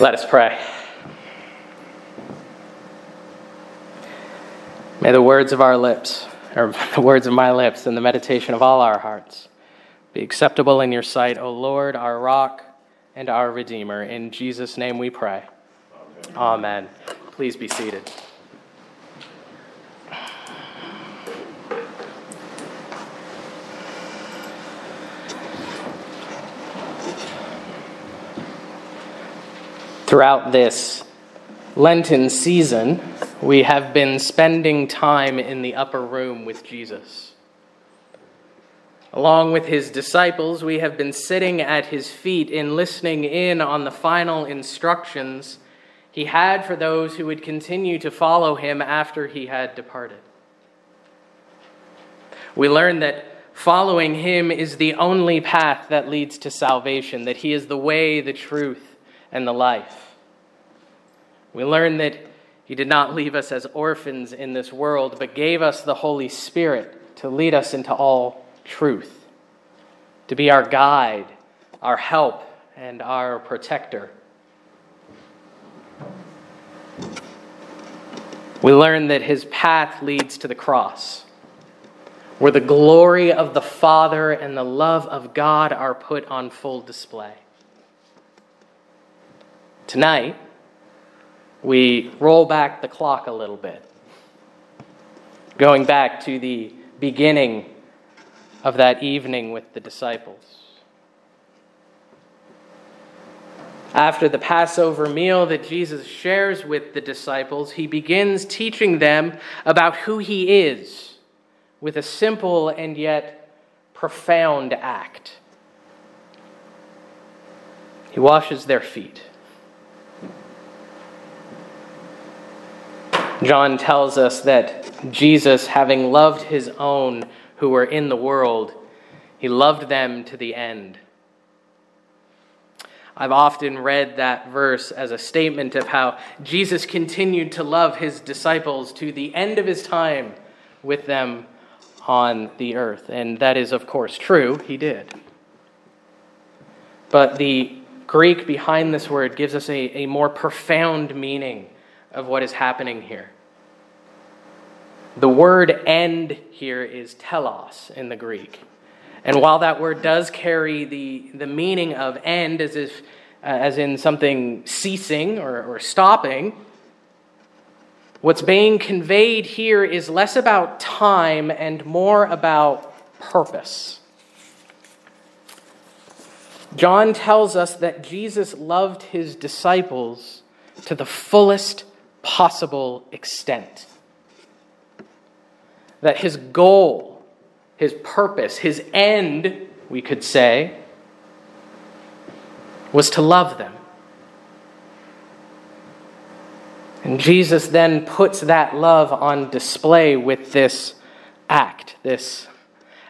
Let us pray. May the words of our lips, or the words of my lips, and the meditation of all our hearts be acceptable in your sight, O Lord, our rock and our Redeemer. In Jesus' name we pray. Amen. Amen. Please be seated. Throughout this Lenten season, we have been spending time in the upper room with Jesus. Along with his disciples, we have been sitting at his feet and listening in on the final instructions he had for those who would continue to follow him after he had departed. We learn that following him is the only path that leads to salvation, that he is the way, the truth, and the life. We learn that He did not leave us as orphans in this world, but gave us the Holy Spirit to lead us into all truth, to be our guide, our help, and our protector. We learn that His path leads to the cross, where the glory of the Father and the love of God are put on full display. Tonight, we roll back the clock a little bit, going back to the beginning of that evening with the disciples. After the Passover meal that Jesus shares with the disciples, he begins teaching them about who he is with a simple and yet profound act. He washes their feet. John tells us that Jesus, having loved his own who were in the world, he loved them to the end. I've often read that verse as a statement of how Jesus continued to love his disciples to the end of his time with them on the earth. And that is, of course, true. He did. But the Greek behind this word gives us a, a more profound meaning of what is happening here. The word end here is telos in the Greek. And while that word does carry the, the meaning of end as if uh, as in something ceasing or, or stopping, what's being conveyed here is less about time and more about purpose. John tells us that Jesus loved his disciples to the fullest possible extent. That his goal, his purpose, his end, we could say, was to love them. And Jesus then puts that love on display with this act, this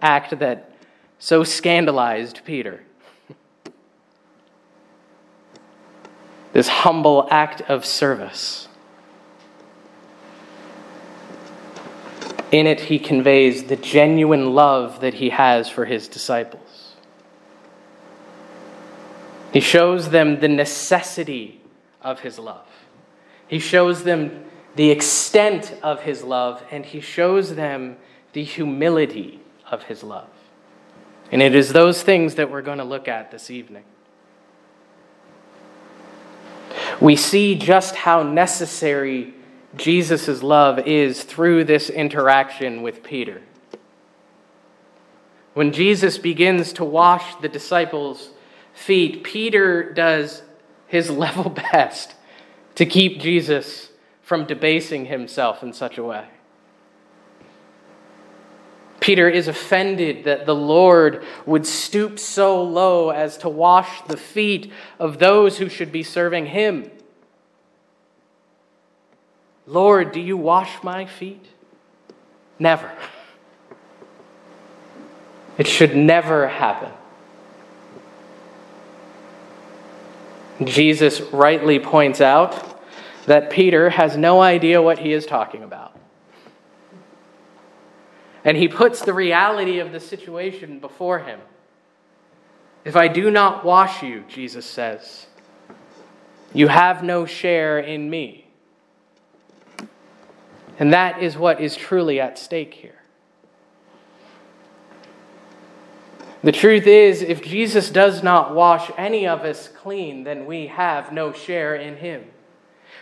act that so scandalized Peter. This humble act of service. In it, he conveys the genuine love that he has for his disciples. He shows them the necessity of his love. He shows them the extent of his love, and he shows them the humility of his love. And it is those things that we're going to look at this evening. We see just how necessary Jesus' love is through this interaction with Peter. When Jesus begins to wash the disciples' feet, Peter does his level best to keep Jesus from debasing himself in such a way. Peter is offended that the Lord would stoop so low as to wash the feet of those who should be serving him. Lord, do you wash my feet? Never. It should never happen. Jesus rightly points out that Peter has no idea what he is talking about. And he puts the reality of the situation before him. If I do not wash you, Jesus says, You have no share in me. And that is what is truly at stake here. The truth is, if Jesus does not wash any of us clean, then we have no share in him.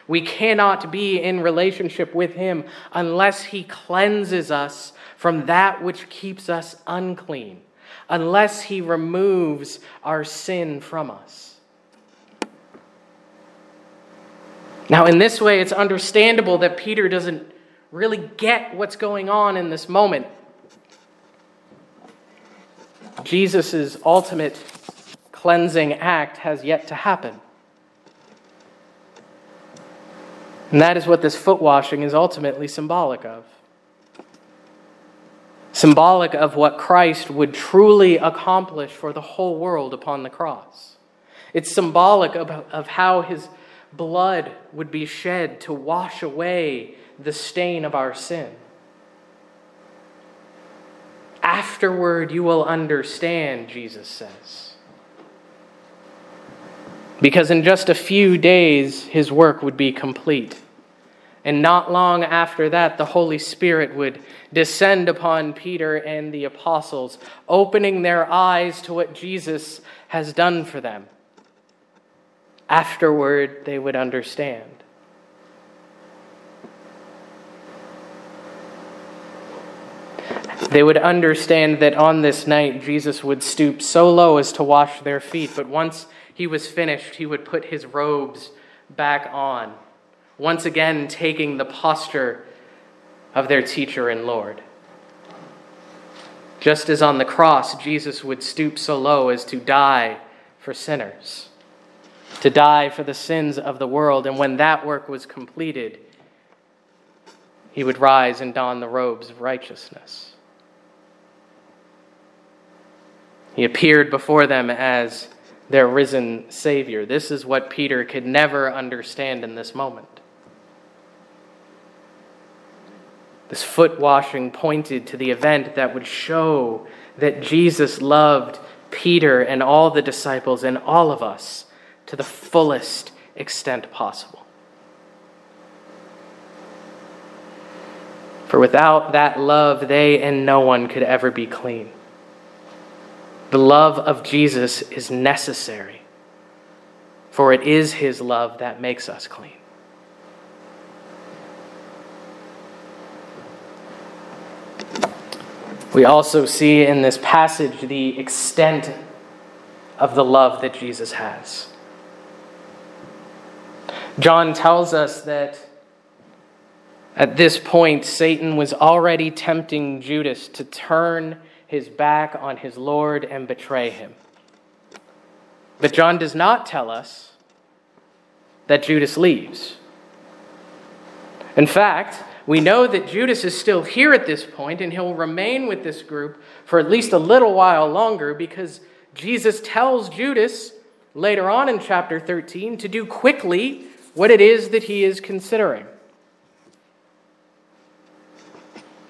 We cannot be in relationship with him unless he cleanses us from that which keeps us unclean, unless he removes our sin from us. Now, in this way, it's understandable that Peter doesn't really get what's going on in this moment. Jesus' ultimate cleansing act has yet to happen. And that is what this foot washing is ultimately symbolic of. Symbolic of what Christ would truly accomplish for the whole world upon the cross. It's symbolic of, of how his blood would be shed to wash away the stain of our sin. Afterward, you will understand, Jesus says. Because in just a few days, his work would be complete. And not long after that, the Holy Spirit would descend upon Peter and the apostles, opening their eyes to what Jesus has done for them. Afterward, they would understand. They would understand that on this night, Jesus would stoop so low as to wash their feet, but once he was finished, he would put his robes back on, once again taking the posture of their teacher and Lord. Just as on the cross, Jesus would stoop so low as to die for sinners, to die for the sins of the world, and when that work was completed, he would rise and don the robes of righteousness. He appeared before them as their risen Savior. This is what Peter could never understand in this moment. This foot washing pointed to the event that would show that Jesus loved Peter and all the disciples and all of us to the fullest extent possible. For without that love, they and no one could ever be clean. The love of Jesus is necessary, for it is his love that makes us clean. We also see in this passage the extent of the love that Jesus has. John tells us that at this point, Satan was already tempting Judas to turn his back on his Lord and betray him. But John does not tell us that Judas leaves. In fact, we know that Judas is still here at this point, and he'll remain with this group for at least a little while longer because Jesus tells Judas later on in chapter 13 to do quickly what it is that he is considering.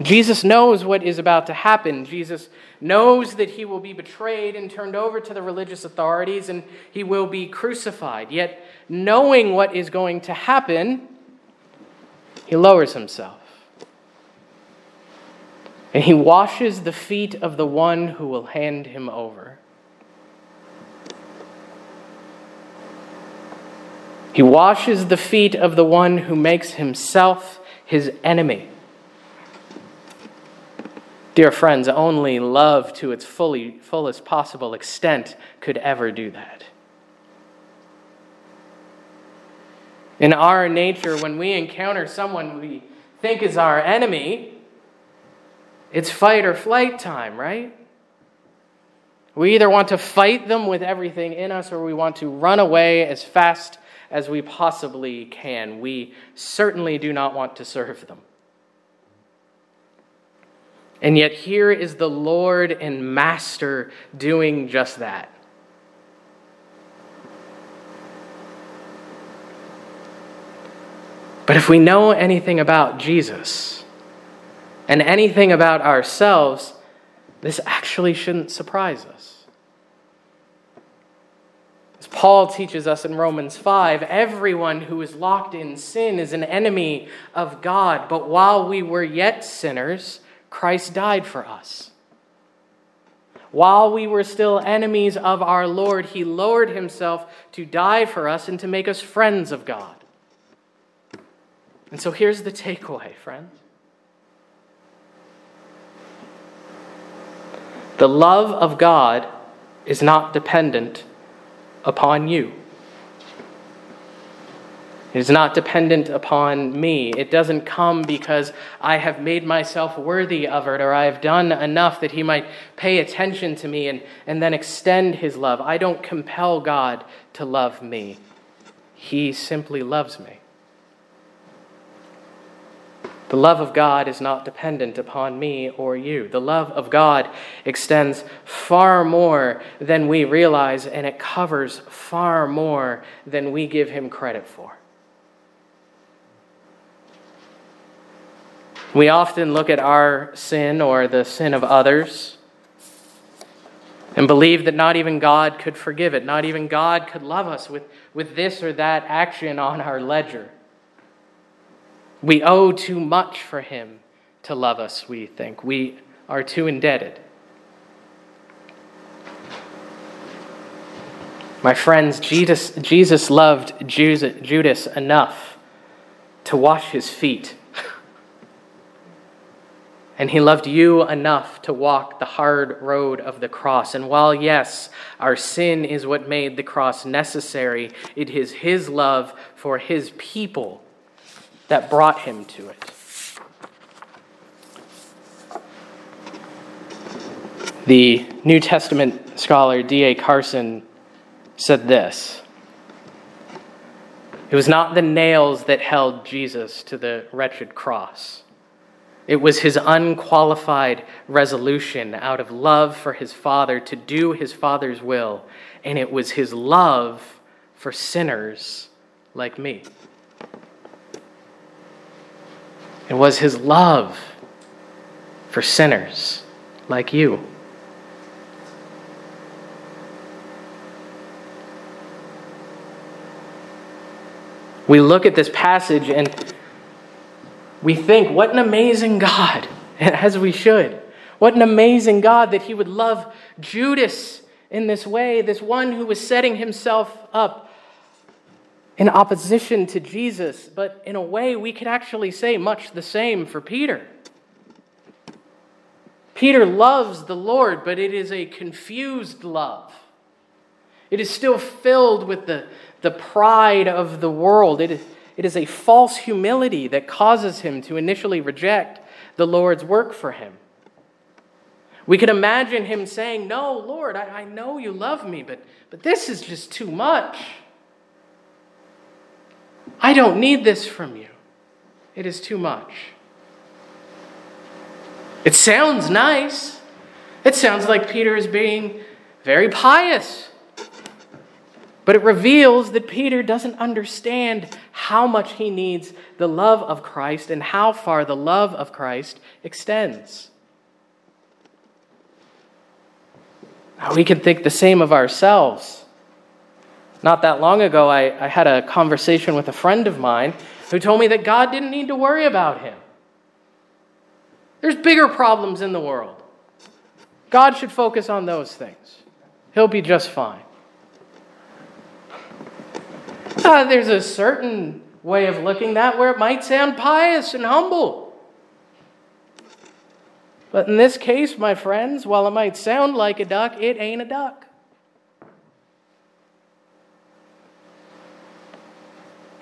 Jesus knows what is about to happen. Jesus knows that he will be betrayed and turned over to the religious authorities and he will be crucified. Yet, knowing what is going to happen, he lowers himself. And he washes the feet of the one who will hand him over. He washes the feet of the one who makes himself his enemy. Dear friends, only love to its fully, fullest possible extent could ever do that. In our nature, when we encounter someone we think is our enemy, it's fight or flight time, right? We either want to fight them with everything in us or we want to run away as fast as we possibly can. We certainly do not want to serve them. And yet, here is the Lord and Master doing just that. But if we know anything about Jesus and anything about ourselves, this actually shouldn't surprise us. As Paul teaches us in Romans 5 everyone who is locked in sin is an enemy of God, but while we were yet sinners, Christ died for us. While we were still enemies of our Lord, he lowered himself to die for us and to make us friends of God. And so here's the takeaway, friends. The love of God is not dependent upon you. It is not dependent upon me. It doesn't come because I have made myself worthy of it or I have done enough that He might pay attention to me and, and then extend His love. I don't compel God to love me, He simply loves me. The love of God is not dependent upon me or you. The love of God extends far more than we realize, and it covers far more than we give Him credit for. We often look at our sin or the sin of others and believe that not even God could forgive it, not even God could love us with, with this or that action on our ledger. We owe too much for him to love us, we think. We are too indebted. My friends, Jesus, Jesus loved Judas enough to wash his feet. And he loved you enough to walk the hard road of the cross. And while, yes, our sin is what made the cross necessary, it is his love for his people that brought him to it. The New Testament scholar D.A. Carson said this It was not the nails that held Jesus to the wretched cross. It was his unqualified resolution out of love for his Father to do his Father's will, and it was his love for sinners like me. It was his love for sinners like you. We look at this passage and we think, what an amazing God, as we should. What an amazing God that he would love Judas in this way, this one who was setting himself up in opposition to Jesus, but in a way, we could actually say much the same for Peter. Peter loves the Lord, but it is a confused love. It is still filled with the, the pride of the world. It is, it is a false humility that causes him to initially reject the Lord's work for him. We could imagine him saying, No, Lord, I, I know you love me, but, but this is just too much. I don't need this from you. It is too much. It sounds nice. It sounds like Peter is being very pious. But it reveals that Peter doesn't understand how much he needs the love of Christ and how far the love of Christ extends. We can think the same of ourselves. Not that long ago, I, I had a conversation with a friend of mine who told me that God didn't need to worry about him. There's bigger problems in the world. God should focus on those things. He'll be just fine. Uh, there's a certain way of looking that where it might sound pious and humble. But in this case, my friends, while it might sound like a duck, it ain't a duck.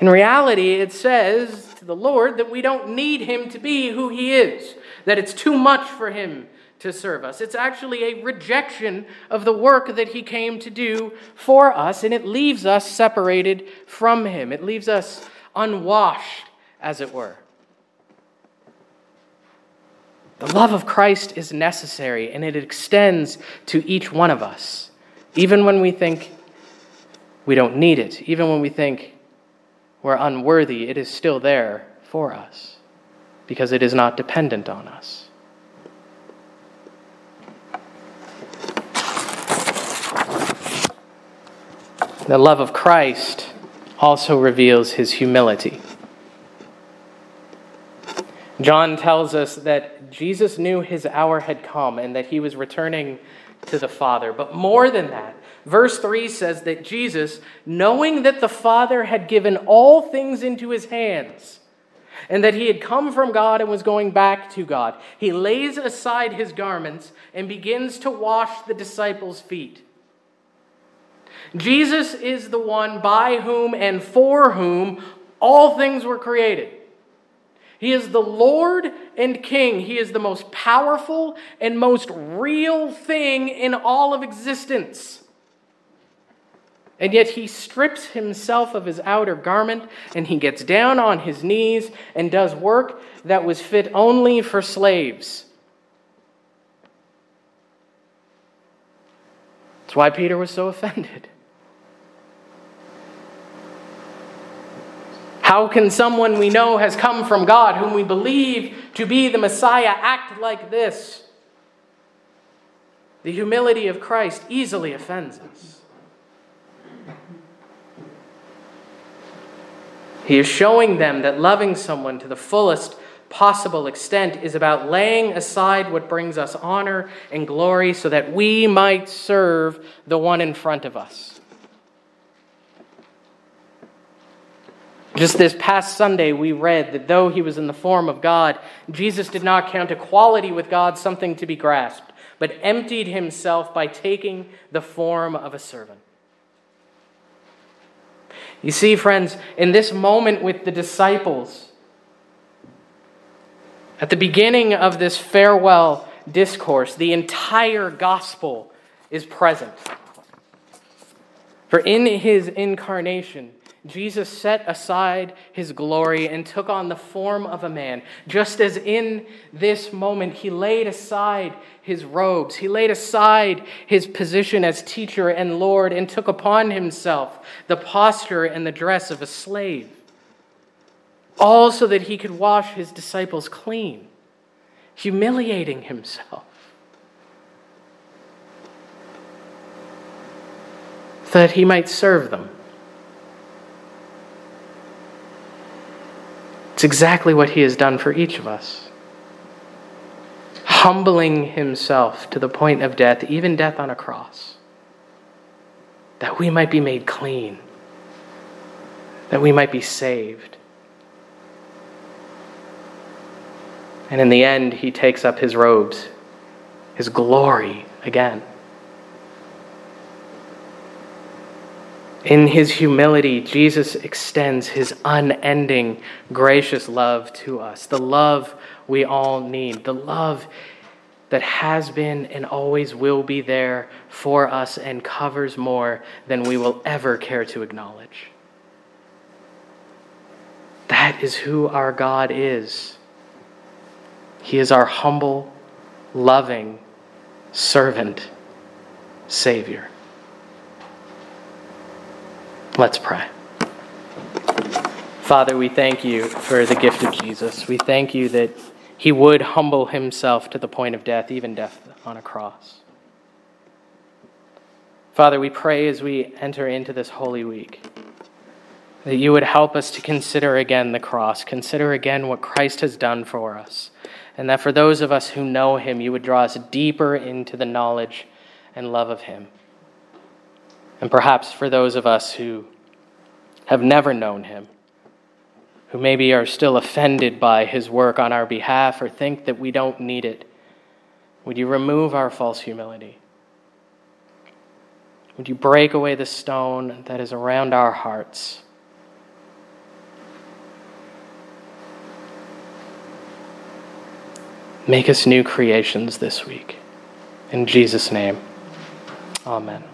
In reality, it says to the Lord that we don't need him to be who he is, that it's too much for him to serve us. It's actually a rejection of the work that he came to do for us, and it leaves us separated from him. It leaves us unwashed, as it were. The love of Christ is necessary, and it extends to each one of us, even when we think we don't need it, even when we think we're unworthy, it is still there for us because it is not dependent on us. The love of Christ also reveals his humility. John tells us that Jesus knew his hour had come and that he was returning to the Father. But more than that, verse 3 says that Jesus, knowing that the Father had given all things into his hands, and that he had come from God and was going back to God, he lays aside his garments and begins to wash the disciples' feet. Jesus is the one by whom and for whom all things were created. He is the Lord and King. He is the most powerful and most real thing in all of existence. And yet he strips himself of his outer garment and he gets down on his knees and does work that was fit only for slaves. That's why Peter was so offended. How can someone we know has come from God, whom we believe to be the Messiah, act like this? The humility of Christ easily offends us. He is showing them that loving someone to the fullest possible extent is about laying aside what brings us honor and glory so that we might serve the one in front of us. Just this past Sunday, we read that though he was in the form of God, Jesus did not count equality with God something to be grasped, but emptied himself by taking the form of a servant. You see, friends, in this moment with the disciples, at the beginning of this farewell discourse, the entire gospel is present. For in his incarnation, Jesus set aside his glory and took on the form of a man, just as in this moment he laid aside his robes, he laid aside his position as teacher and Lord, and took upon himself the posture and the dress of a slave, all so that he could wash his disciples clean, humiliating himself. So that he might serve them It's exactly what he has done for each of us. Humbling himself to the point of death, even death on a cross, that we might be made clean, that we might be saved. And in the end, he takes up his robes, his glory again. In his humility, Jesus extends his unending, gracious love to us. The love we all need. The love that has been and always will be there for us and covers more than we will ever care to acknowledge. That is who our God is. He is our humble, loving servant, Savior. Let's pray. Father, we thank you for the gift of Jesus. We thank you that he would humble himself to the point of death, even death on a cross. Father, we pray as we enter into this holy week that you would help us to consider again the cross, consider again what Christ has done for us, and that for those of us who know him, you would draw us deeper into the knowledge and love of him. And perhaps for those of us who have never known him, who maybe are still offended by his work on our behalf or think that we don't need it, would you remove our false humility? Would you break away the stone that is around our hearts? Make us new creations this week. In Jesus' name, amen.